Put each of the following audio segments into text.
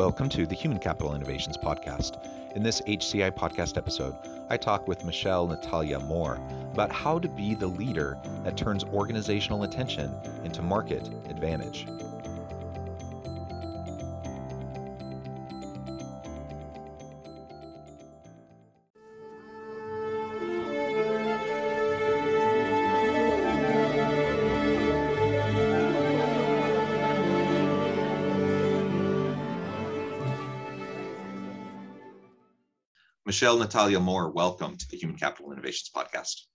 Welcome to the Human Capital Innovations Podcast. In this HCI podcast episode, I talk with Michelle Natalya Moore about how to be the leader that turns organizational attention into market advantage. Michelle Natalya Moore, welcome to the Human Capital Innovations Podcast.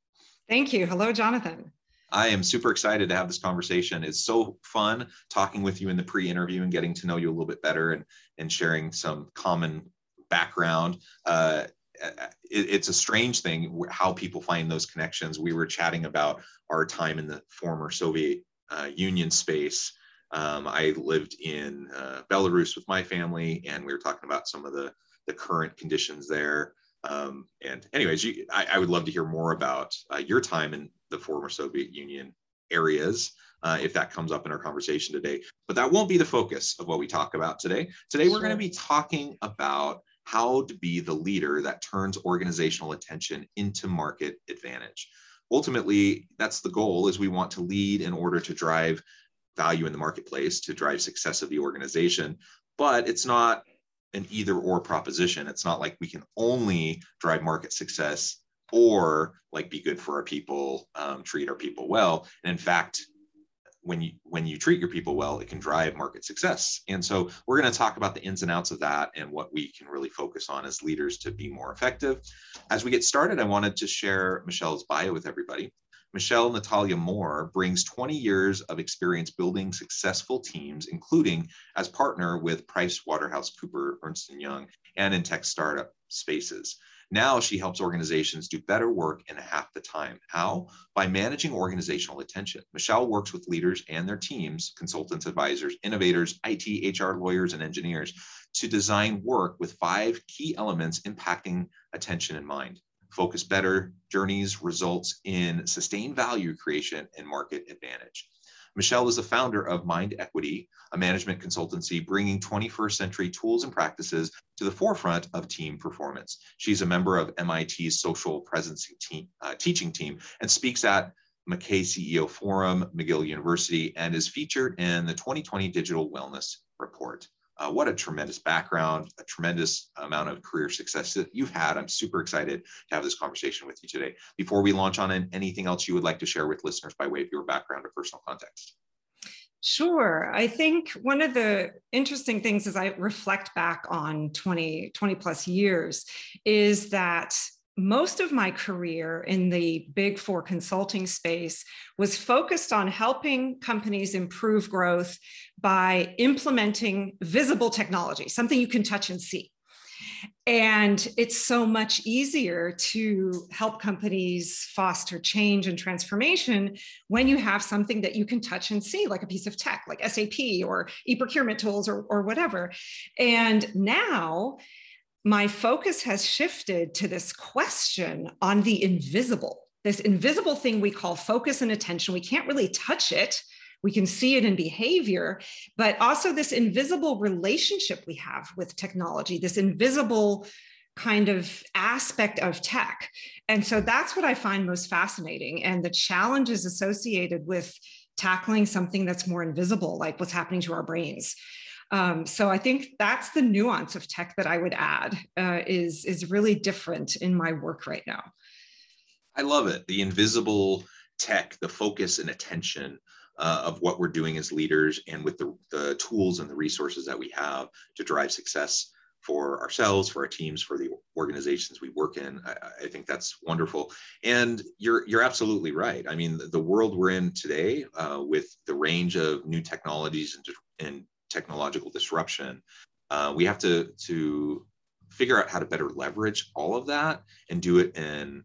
Thank you. Hello, Jonathan. I am super excited to have this conversation. It's so fun talking with you in the pre-interview and getting to know you a little bit better and, and sharing some common background. Uh, it, it's a strange thing how people find those connections. We were chatting about our time in the former Soviet uh, Union space. Um, I lived in uh, Belarus with my family, and we were talking about some of the the current conditions there. Um, and anyways, you, I, I, would love to hear more about uh, your time in the former Soviet Union areas uh, if that comes up in our conversation today. But that won't be the focus of what we talk about today. Today, we're going to be talking about how to be the leader that turns organizational attention into market advantage. Ultimately, that's the goal is we want to lead in order to drive value in the marketplace, to drive success of the organization. But it's not an either or proposition. It's not like we can only drive market success or like be good for our people, um, treat our people well. And in fact, when you when you treat your people well, it can drive market success. And so we're going to talk about the ins and outs of that and what we can really focus on as leaders to be more effective. As we get started, I wanted to share Michelle's bio with everybody. Michelle Natalya Moore brings 20 years of experience building successful teams, including as partner with Price Waterhouse Cooper Ernst & Young and in tech startup spaces. Now she helps organizations do better work in half the time. How? By managing organizational attention. Michelle works with leaders and their teams, consultants, advisors, innovators, IT, HR, lawyers, and engineers to design work with five key elements impacting attention in mind focus better journeys results in sustained value creation and market advantage. Michelle is the founder of MindEQuity, a management consultancy bringing 21st century tools and practices to the forefront of team performance. She's a member of MIT's social presence team, uh, teaching team and speaks at MacKay CEO Forum, McGill University, and is featured in the 2020 Digital Wellness Report. Uh, what a tremendous background, a tremendous amount of career success that you've had. I'm super excited to have this conversation with you today. Before we launch on anything else you would like to share with listeners by way of your background or personal context. Sure. I think one of the interesting things as I reflect back on 20, 20 plus years is that most of my career in the big four consulting space was focused on helping companies improve growth by implementing visible technology, something you can touch and see. And it's so much easier to help companies foster change and transformation when you have something that you can touch and see, like a piece of tech, like SAP or e procurement tools or, or whatever. And now, my focus has shifted to this question on the invisible, this invisible thing we call focus and attention. We can't really touch it. We can see it in behavior, but also this invisible relationship we have with technology, this invisible kind of aspect of tech. And so that's what I find most fascinating. And the challenges associated with tackling something that's more invisible, like what's happening to our brains. Um, so I think that's the nuance of tech that I would add uh, is is really different in my work right now. I love it. The invisible tech, the focus and attention uh, of what we're doing as leaders, and with the, the tools and the resources that we have to drive success for ourselves, for our teams, for the organizations we work in. I, I, think that's wonderful. And you're you're absolutely right. I mean, the, the world we're in today, uh, with the range of new technologies and in technological disruption, uh, we have to to figure out how to better leverage all of that and do it in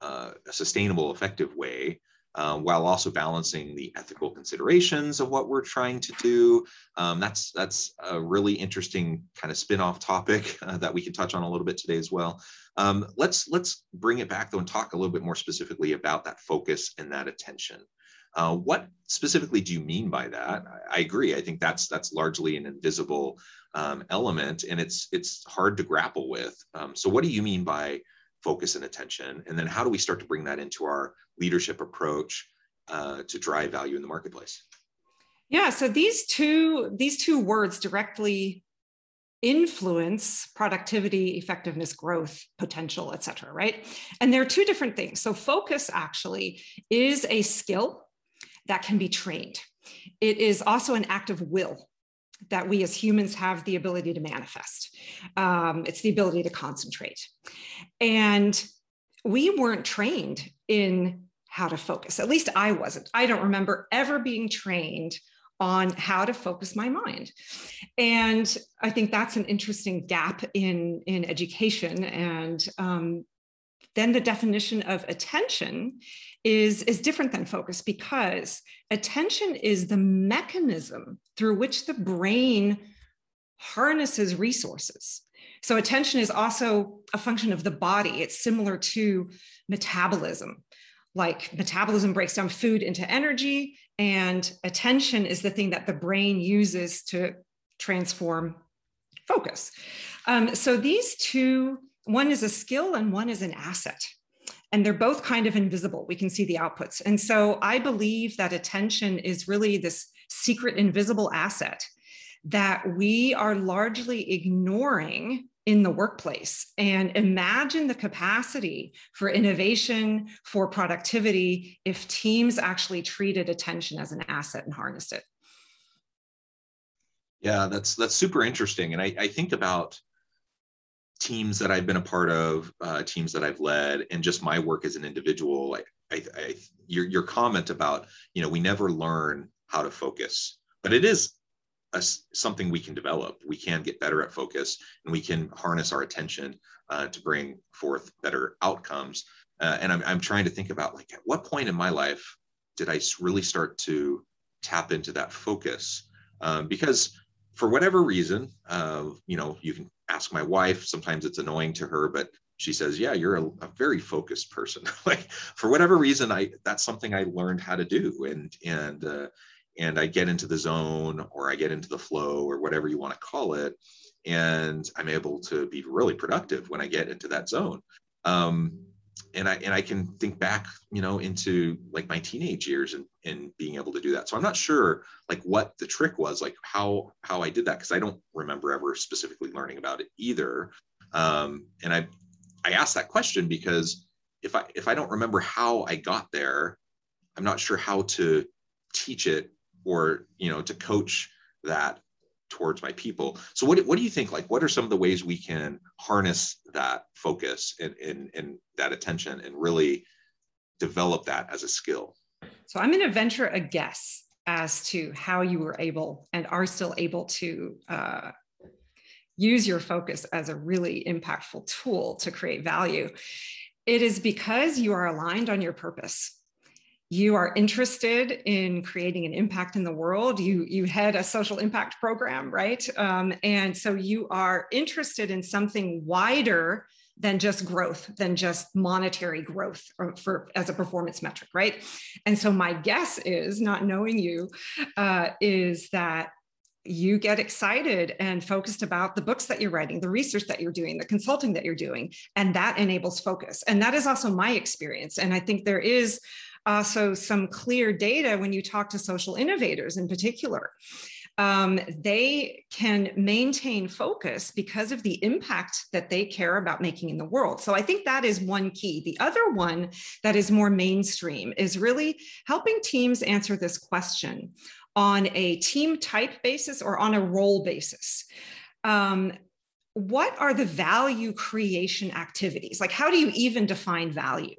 uh, a sustainable, effective way uh, while also balancing the ethical considerations of what we're trying to do. Um, that's that's a really interesting kind of spin-off topic uh, that we can touch on a little bit today as well. Um, let's let's bring it back though and talk a little bit more specifically about that focus and that attention. Uh, what specifically do you mean by that? I, I, agree. I think that's that's largely an invisible um, element, and it's it's hard to grapple with. Um, so, what do you mean by focus and attention and then how do we start to bring that into our leadership approach uh, to drive value in the marketplace yeah so these two these two words directly influence productivity effectiveness growth potential et cetera right and there are two different things so focus actually is a skill that can be trained it is also an act of will that we as humans have the ability to manifest. Um, it's the ability to concentrate. And we weren't trained in how to focus. At least I wasn't. I don't remember ever being trained on how to focus my mind. And I think that's an interesting gap in, in education. And um, then the definition of attention is, is different than focus because attention is the mechanism through which the brain harnesses resources. So, attention is also a function of the body. It's similar to metabolism. Like metabolism breaks down food into energy, and attention is the thing that the brain uses to transform focus. Um, so, these two one is a skill and one is an asset. And they're both kind of invisible. We can see the outputs. And so I believe that attention is really this secret, invisible asset that we are largely ignoring in the workplace and imagine the capacity for innovation for productivity if teams actually treated attention as an asset and harnessed it yeah that's that's super interesting and i, I think about teams that I've been a part of, uh, teams that I've led, and just my work as an individual, like I, I, your your comment about you know we never learn how to focus, but it is a, something we can develop. We can get better at focus, and we can harness our attention uh, to bring forth better outcomes. Uh, and I'm I'm trying to think about like at what point in my life did I really start to tap into that focus? Um, because for whatever reason, uh, you know, you can ask my wife. Sometimes it's annoying to her, but she says, "Yeah, you're a, a very focused person." like for whatever reason, I that's something I learned how to do, and and uh, and I get into the zone or I get into the flow or whatever you want to call it, and I'm able to be really productive when I get into that zone. Um, and I and I can think back, you know, into like my teenage years and and being able to do that. So I'm not sure like what the trick was, like how how I did that because I don't remember ever specifically learning about it either. Um, and I I asked that question because if I if I don't remember how I got there, I'm not sure how to teach it or you know to coach that towards my people. So what, what do you think, like, what are some of the ways we can harness that focus and, and, and that attention and really develop that as a skill? So I'm going to venture a guess as to how you were able and are still able to uh, use your focus as a really impactful tool to create value. It is because you are aligned on your purpose you are interested in creating an impact in the world you you head a social impact program right um, and so you are interested in something wider than just growth than just monetary growth for as a performance metric right and so my guess is not knowing you uh, is that you get excited and focused about the books that you're writing, the research that you're doing, the consulting that you're doing, and that enables focus. And that is also my experience. And I think there is also some clear data when you talk to social innovators in particular. Um, they can maintain focus because of the impact that they care about making in the world. So I think that is one key. The other one that is more mainstream is really helping teams answer this question on a team type basis or on a role basis. Um, what are the value creation activities? Like, how do you even define value?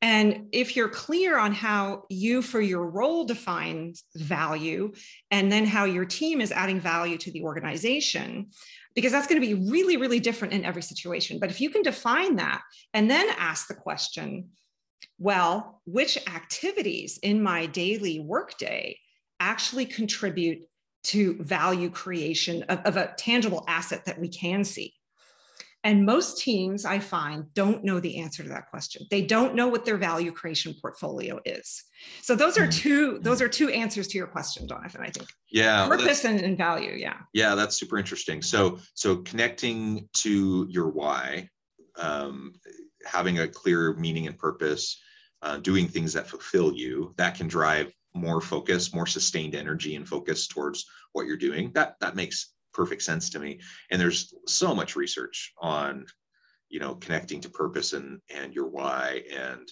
And if you're clear on how you, for your role, define value, and then how your team is adding value to the organization, because that's going to be really, really different in every situation. But if you can define that and then ask the question, well, which activities in my daily workday actually contribute to value creation of, of a tangible asset that we can see? And most teams I find don't know the answer to that question. They don't know what their value creation portfolio is. So those are mm. two, those are two answers to your question, Jonathan, I think. Yeah. Purpose and, and value. Yeah. Yeah, that's super interesting. So so connecting to your why, um, having a clear meaning and purpose, uh, doing things that fulfill you, that can drive more focus, more sustained energy and focus towards what you're doing. That that makes perfect sense to me. And there's so much research on, you know, connecting to purpose and and your why and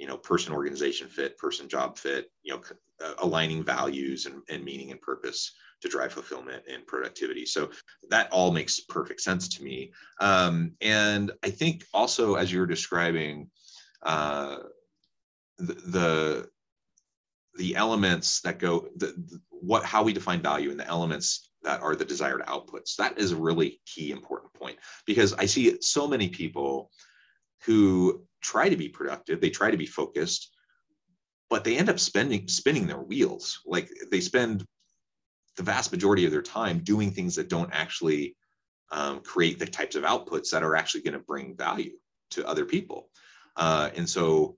you know person organization fit person job fit you know uh, aligning values and, and meaning and purpose to drive fulfillment and productivity so that all makes perfect sense to me um, and i think also as you were describing uh, the, the the elements that go the, the, what how we define value and the elements that are the desired outputs. That is a really key important point because I see so many people who try to be productive, they try to be focused, but they end up spending spinning their wheels. Like they spend the vast majority of their time doing things that don't actually um, create the types of outputs that are actually going to bring value to other people. Uh, and so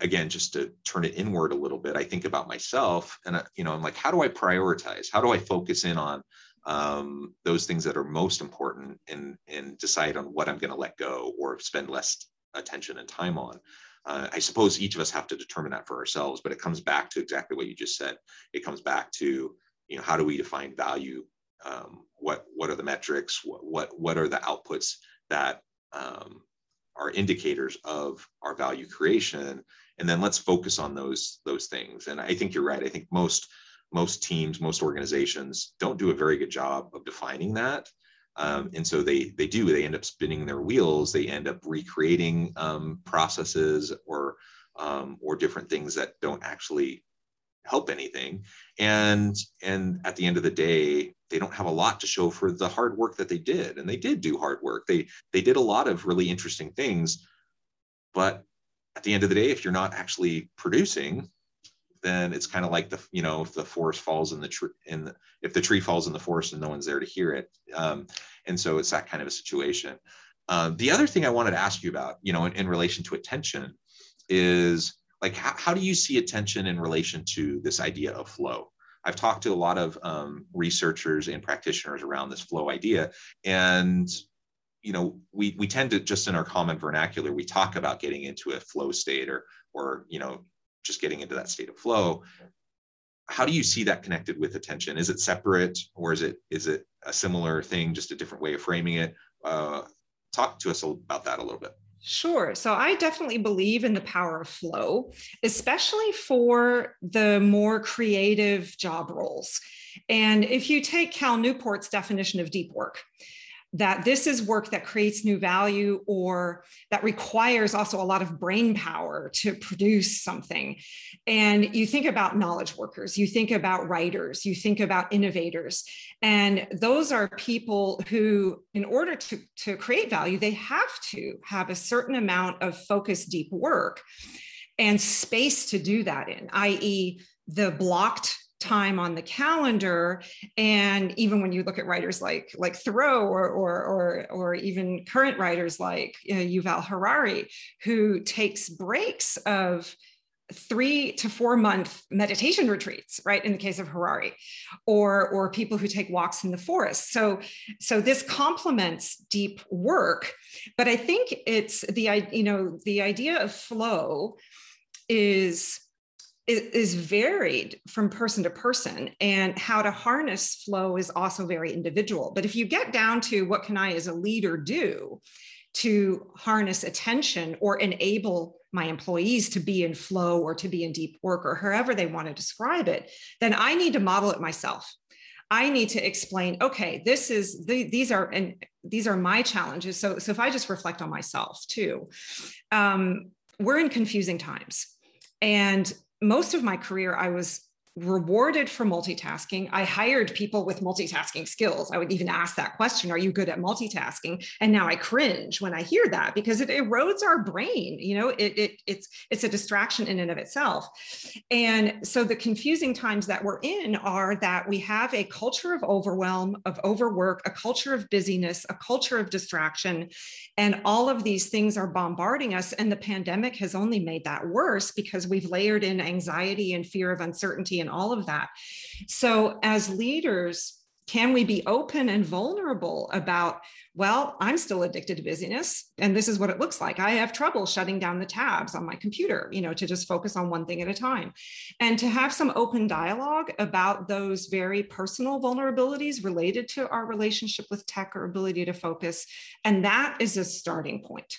again just to turn it inward a little bit i think about myself and you know i'm like how do i prioritize? How do i focus in on um, those things that are most important and and decide on what i'm going to let go or spend less attention and time on? Uh, i suppose each of us have to determine that for ourselves but it comes back to exactly what you just said. It comes back to you know how do we define value? Um, what what are the metrics? What what, what are the outputs that um, are indicators of our value creation. And then let's focus on those those things. And i think you're right. I think most most teams most organizations don't do a very good job of defining that. Um, and so they they do. They end up spinning their wheels. They end up recreating um, processes or um, or different things that don't actually help anything. And and at the end of the day they don't have a lot to show for the hard work that they did. And they did do hard work. They they did a lot of really interesting things. But at the end of the day if you're not actually producing then it's kind of like the you know if the forest falls in the tree in the, if the tree falls in the forest and no one's there to hear it. Um, and so it's that kind of a situation. Uh, the other thing i wanted to ask you about you know in, in relation to attention is like how, how do you see attention in relation to this idea of flow I've talked to a lot of um, researchers and practitioners around this flow idea, and you know, we we tend to just in our common vernacular we talk about getting into a flow state or or you know just getting into that state of flow. How do you see that connected with attention? Is it separate or is it is it a similar thing, just a different way of framing it? Uh, talk to us about that a little bit. Sure. So I definitely believe in the power of flow, especially for the more creative job roles. And if you take Cal Newport's definition of deep work, that this is work that creates new value or that requires also a lot of brain power to produce something. And you think about knowledge workers, you think about writers, you think about innovators. And those are people who, in order to, to create value, they have to have a certain amount of focused, deep work and space to do that in, i.e., the blocked time on the calendar and even when you look at writers like like thoreau or or or, or even current writers like you know, yuval harari who takes breaks of three to four month meditation retreats right in the case of harari or or people who take walks in the forest. So so this complements deep work but i think it's the you know the idea of flow is is varied from person to person and how to harness flow is also very individual. But if you get down to what can i as a leader do to harness attention or enable my employees to be in flow or to be in deep work or however they want to describe it then i need to model it myself. I need to explain okay this is the, these are and these are my challenges. So so if i just reflect on myself too um, we're in confusing times. And most of my career, I was rewarded for multitasking. I hired people with multitasking skills. I would even ask that question, are you good at multitasking? And now I cringe when I hear that because it erodes our brain. You know, it, it it's it's a distraction in and of itself. And so the confusing times that we're in are that we have a culture of overwhelm, of overwork, a culture of busyness, a culture of distraction, and all of these things are bombarding us. And the pandemic has only made that worse because we've layered in anxiety and fear of uncertainty and all of that. So, as leaders, can we be open and vulnerable about, well, I'm still addicted to busyness, and this is what it looks like. I have trouble shutting down the tabs on my computer, you know, to just focus on one thing at a time. And to have some open dialogue about those very personal vulnerabilities related to our relationship with tech or ability to focus. And that is a starting point.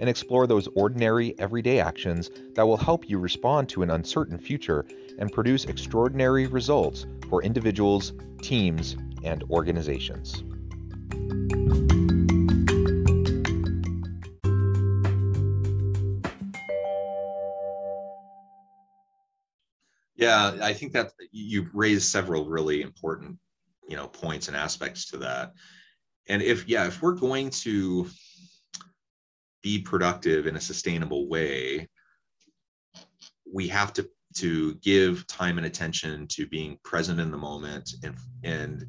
and explore those ordinary, everyday actions that will help you respond to an uncertain future and produce extraordinary results for individuals, teams, and organizations. Yeah, I think that you've raised several really important, you know, points and aspects to that. And if yeah, if we're going to be productive in a sustainable way, we have to to give time and attention to being present in the moment and and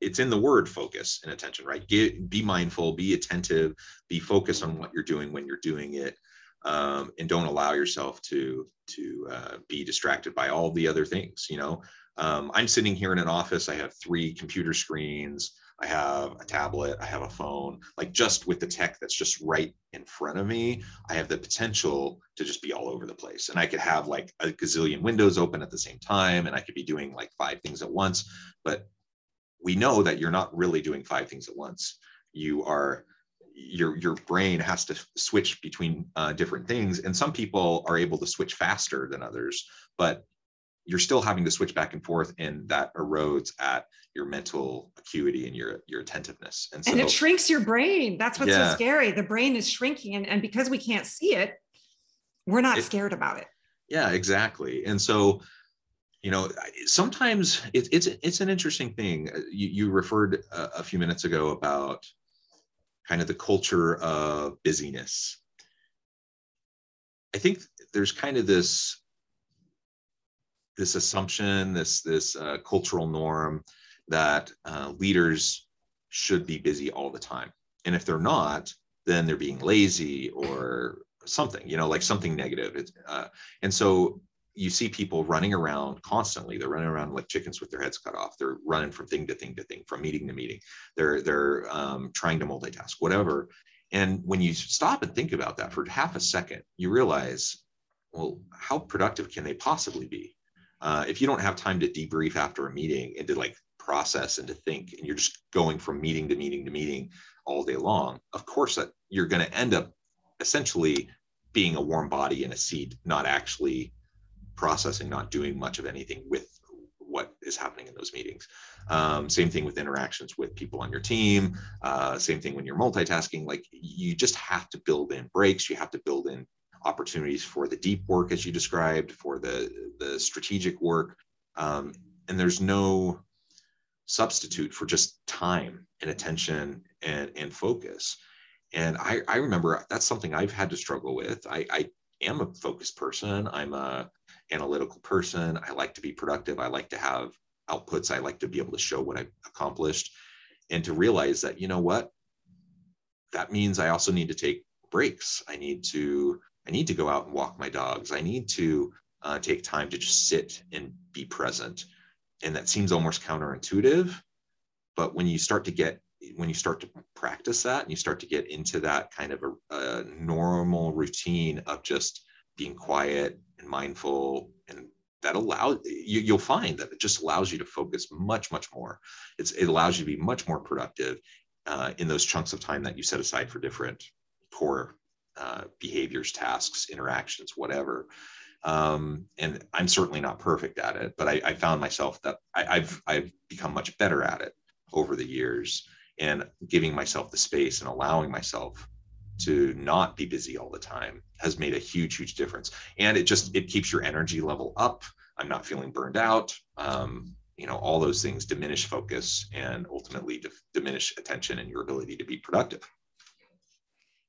it's in the word focus and attention right? Get, be mindful be attentive be focused on what you're doing when you're doing it um, and don't allow yourself to to uh, be distracted by all the other things you know? Um, i'm sitting here in an office i have three computer screens I have a tablet, I have a phone, like just with the tech that's just right in front of me, I have the potential to just be all over the place. And I could have like a gazillion windows open at the same time, and I could be doing like five things at once. But we know that you're not really doing five things at once. You are your your brain has to switch between uh, different things and some people are able to switch faster than others but you're still having to switch back and forth and that erodes at your mental acuity and your your attentiveness. And, so, and it shrinks your brain. That's what's yeah. so scary. The brain is shrinking and, and because we can't see it we're not it, scared about it. Yeah exactly. And so you know sometimes it, it's it's an interesting thing. Uh, you, you referred a, a few minutes ago about kind of the culture of busyness. I think there's kind of this this assumption, this this uh, cultural norm that uh, leaders should be busy all the time, and if they're not, then they're being lazy or something, you know, like something negative. Uh, and so you see people running around constantly. They're running around like chickens with their heads cut off. They're running from thing to thing to thing, from meeting to meeting. They're they're um, trying to multitask, whatever. And when you stop and think about that for half a second, you realize, well, how productive can they possibly be? Uh, if you don't have time to debrief after a meeting and to like process and to think and you're just going from meeting to meeting to meeting all day long of course that you're going to end up essentially being a warm body in a seat not actually processing not doing much of anything with what is happening in those meetings. Um, same thing with interactions with people on your team. Uh, same thing when you're multitasking like you just have to build in breaks. You have to build in opportunities for the deep work as you described, for the the strategic work, um, and there's no substitute for just time and attention and, and focus. And I, I remember that's something I've had to struggle with. I, I am a focused person. I'm a analytical person. I like to be productive. I like to have outputs. I like to be able to show what I've accomplished and to realize that, you know what, that means I also need to take breaks. I need to, I need to go out and walk my dogs. I need to uh, take time to just sit and be present. And that seems almost counterintuitive. But when you start to get, when you start to practice that and you start to get into that kind of a, a normal routine of just being quiet and mindful and that allows you, will find that it just allows you to focus much much more it's, it allows you to be much more productive uh, in those chunks of time that you set aside for different core uh, behaviors tasks interactions whatever. Um, and i'm certainly not perfect at it but i, I found myself that I, i've i've become much better at it over the years and giving myself the space and allowing myself to not be busy all the time has made a huge huge difference. And it just it keeps your energy level up. I'm not feeling burned out. Um, you know all those things diminish focus and ultimately diminish attention and your ability to be productive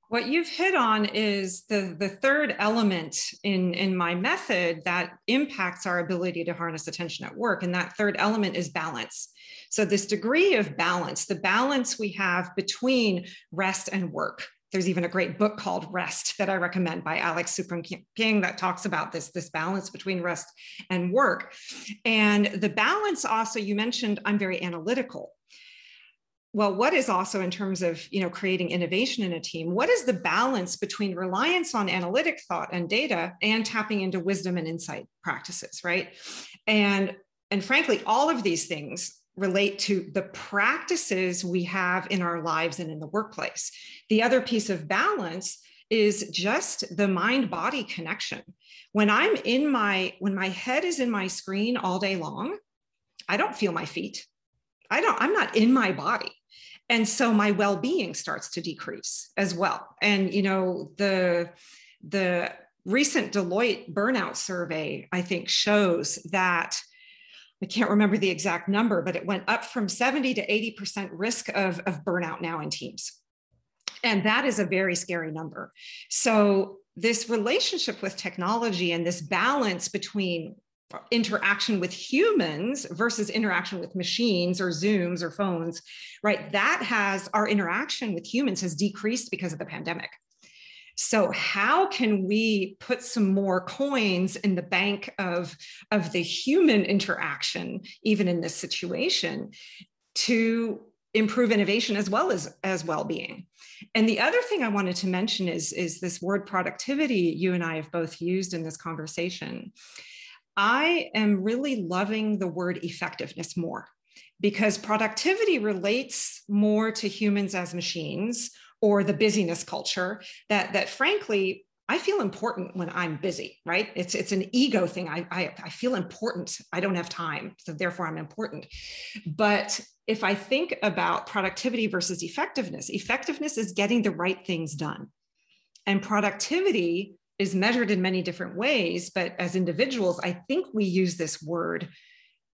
what you've hit on is the, the third element in, in my method that impacts our ability to harness attention at work. And that third element is balance. So, this degree of balance, the balance we have between rest and work, there's even a great book called Rest that I recommend by Alex Soojung-Kim Pang that talks about this, this balance between rest and work. And the balance also, you mentioned I'm very analytical. Well, what is also in terms of you know creating innovation in a team? What is the balance between reliance on analytic thought and data and tapping into wisdom and insight practices, right? And and frankly, all of these things relate to the practices we have in our lives and in the workplace. The other piece of balance is just the mind body connection. When I'm in my when my head is in my screen all day long, I don't feel my feet. I don't I'm not in my body. And so my well-being starts to decrease as well. And you know, the the recent Deloitte burnout survey I think shows that I can't remember the exact number, but it went up from 70 to 80% risk of, of burnout now in teams. And that is a very scary number. So, this relationship with technology and this balance between interaction with humans versus interaction with machines or zooms or phones right that has our interaction with humans has decreased because of the pandemic so how can we put some more coins in the bank of, of the human interaction, even in this situation, to improve innovation as well as, as well-being? And the other thing I wanted to mention is, is this word productivity you and I have both used in this conversation. I am really loving the word effectiveness more because productivity relates more to humans as machines or the busyness culture that that frankly I feel important when I'm busy, right? It's it's an ego thing. I, I, I feel important. I don't have time, so therefore I'm important. But if I think about productivity versus effectiveness, effectiveness is getting the right things done, and productivity is measured in many different ways. But as individuals, I think we use this word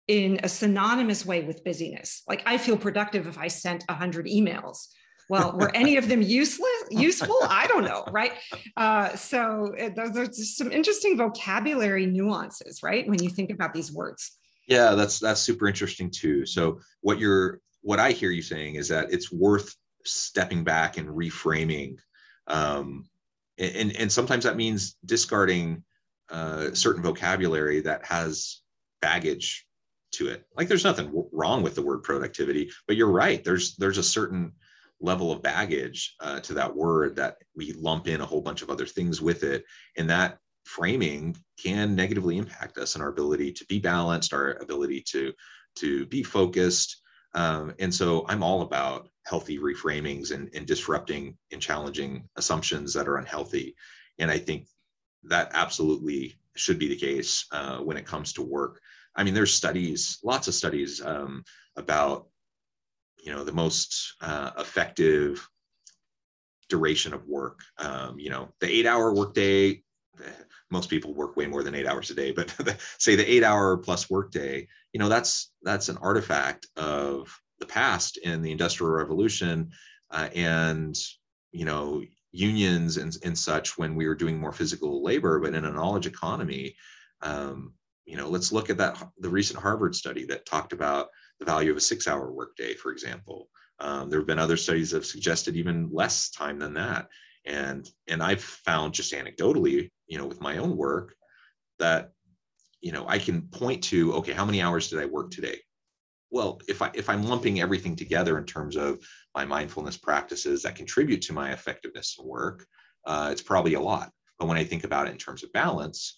in a synonymous way with busyness. Like I feel productive if I sent 100 emails well, were any of them useless, useful? I don't know, right? Uh, so uh, those are just some interesting vocabulary nuances, right? When you think about these words. Yeah, that's that's super interesting too. So what you're what I hear you saying is that it's worth stepping back and reframing, um, and and sometimes that means discarding uh, certain vocabulary that has baggage to it. Like there's nothing wrong with the word productivity, but you're right. There's there's a certain level of baggage uh, to that word that we lump in a whole bunch of other things with it and that framing can negatively impact us and our ability to be balanced our ability to to be focused um, and so i'm all about healthy reframings and, and disrupting and challenging assumptions that are unhealthy. And i think that absolutely should be the case uh, when it comes to work. I mean there's studies lots of studies um, about you know the most uh, effective duration of work. Um, you know the eight hour workday most people work way more than eight hours a day, but say the eight hour plus workday, you know, that's that's an artifact of the past in the industrial revolution uh, and you know unions and, and such when we were doing more physical labor but in a knowledge economy um, you know let's look at that the recent harvard study that talked about the value of a six hour workday for example. Um, there have been other studies that have suggested even less time than that. And and i've found just anecdotally you know with my own work that you know i can point to okay how many hours did i work today well if i if i'm lumping everything together in terms of my mindfulness practices that contribute to my effectiveness in work uh, it's probably a lot. But when i think about it in terms of balance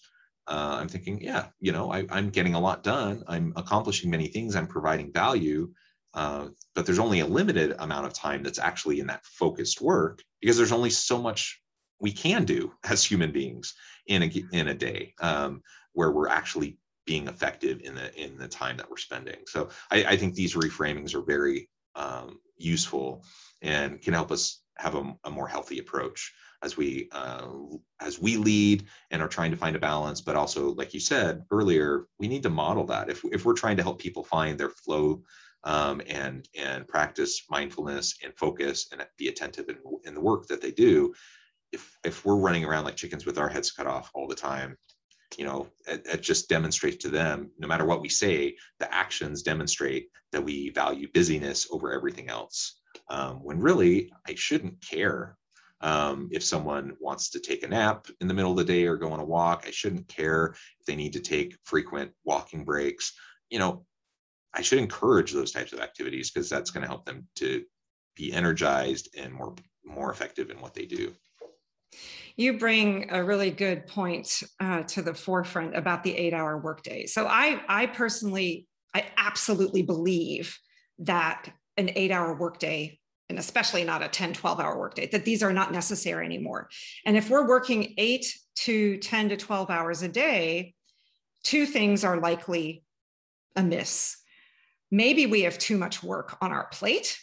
uh, i'm thinking yeah you know I, i'm getting a lot done. I'm accomplishing many things. I'm providing value uh, but there's only a limited amount of time that's actually in that focused work because there's only so much we can do as human beings in a in a day um, where we're actually being effective in the in the time that we're spending. So I, I think these reframings are very um, useful and can help us have a, a more healthy approach as we uh, as we lead and are trying to find a balance but also like you said earlier we need to model that if, if we're trying to help people find their flow um, and and practice mindfulness and focus and be attentive in, in the work that they do if if we're running around like chickens with our heads cut off all the time you know it, it, just demonstrates to them no matter what we say the actions demonstrate that we value busyness over everything else um, when really i shouldn't care um, if someone wants to take a nap in the middle of the day or go on a walk. I shouldn't care if they need to take frequent walking breaks. You know i should encourage those types of activities because that's going to help them to be energized and more more effective in what they do you bring a really good point uh, to the forefront about the eight hour workday. So I, I personally, I absolutely believe that an eight hour workday and especially not a 10 12 hour workday that these are not necessary anymore and if we're working 8 to 10 to 12 hours a day two things are likely amiss maybe we have too much work on our plate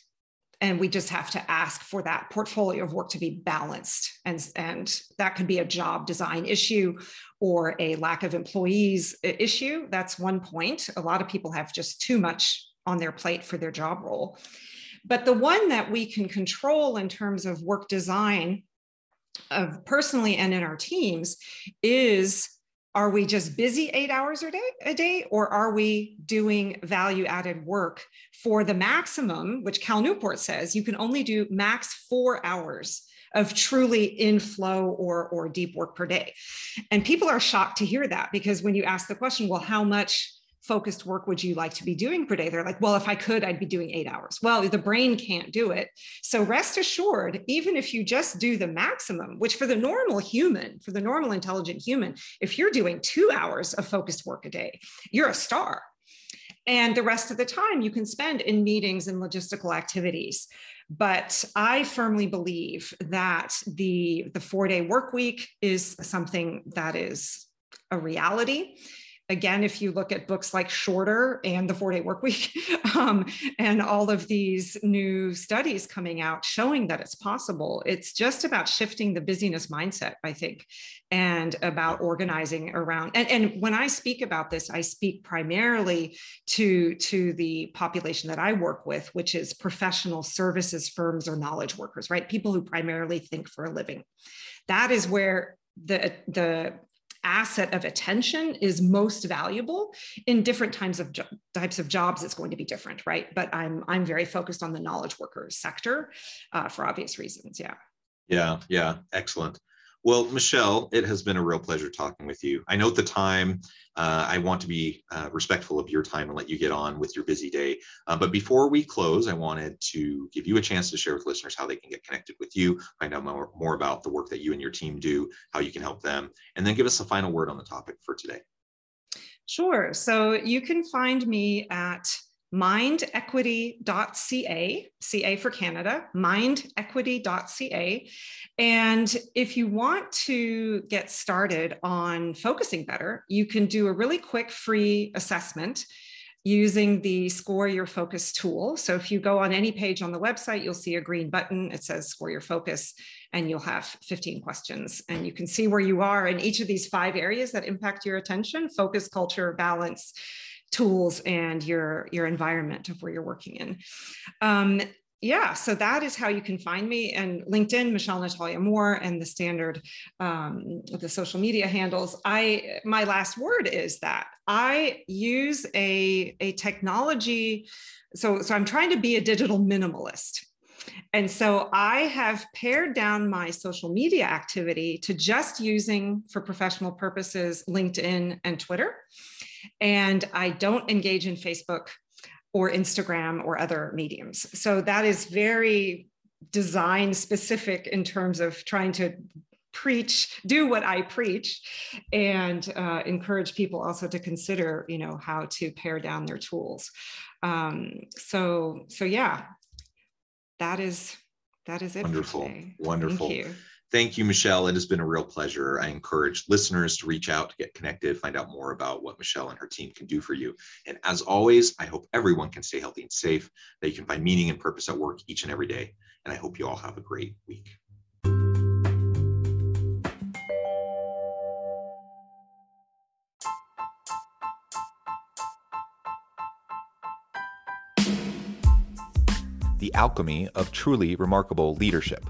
and we just have to ask for that portfolio of work to be balanced. And, and that could be a job design issue or a lack of employees uh, issue. That's one point. A lot of people have just too much on their plate for their job role. But the one that we can control in terms of work design of personally and in our teams is are we just busy eight hours a day, a day or are we doing value added work for the maximum which cal newport says you can only do max four hours of truly in flow or or deep work per day? And people are shocked to hear that because when you ask the question well how much focused work would you like to be doing per day? They're like, well, if I could, I'd be doing eight hours. Well, the brain can't do it. So rest assured, even if you just do the maximum, which for the normal human, for the normal intelligent human, if you're doing two hours of focused work a day, you're a star. And the rest of the time you can spend in meetings and logistical activities. But I firmly believe that the, the four day work week is something that is a reality again, if you look at books like Shorter and the Four Day Work Week, um, and all of these new studies coming out showing that it's possible, it's just about shifting the busyness mindset, I think, and about organizing around. And, and when I speak about this, I speak primarily to, to the population that I work with, which is professional services firms or knowledge workers, right? People who primarily think for a living. That is where the the asset of attention is most valuable in different times of types of jobs it's going to be different right? But i'm i'm very focused on the knowledge workers sector uh, for obvious reasons yeah. Yeah yeah excellent well, Michelle, it has been a real pleasure talking with you. I note the time. Uh, I want to be uh, respectful of your time and let you get on with your busy day. Uh, but before we close, I wanted to give you a chance to share with listeners how they can get connected with you, find out more, more about the work that you and your team do, how you can help them, and then give us a final word on the topic for today. Sure. So you can find me at mindequity.ca, CA for Canada, mindequity.ca. And if you want to get started on focusing better, you can do a really quick free assessment using the Score Your Focus tool. So if you go on any page on the website, you'll see a green button. It says Score Your Focus, and you'll have 15 questions. And you can see where you are in each of these five areas that impact your attention focus, culture, balance, tools and your your environment of where you're working in um, yeah, so that is how you can find me and LinkedIn, Michelle Natalya Moore, and the standard um, the social media handles. I my last word is that I use a a technology. So so I'm trying to be a digital minimalist. And so I have pared down my social media activity to just using for professional purposes LinkedIn and Twitter. And I don't engage in Facebook or Instagram or other mediums. So that is very design specific in terms of trying to preach do what i preach and uh, encourage people also to consider you know how to pare down their tools. Um, so so yeah that is that is it wonderful. wonderful Thank you, Michelle. It has been a real pleasure. I encourage listeners to reach out, to get connected, find out more about what Michelle and her team can do for you. And as always, I hope everyone can stay healthy and safe, that you can find meaning and purpose at work each and every day. And I hope you all have a great week. The alchemy of truly remarkable leadership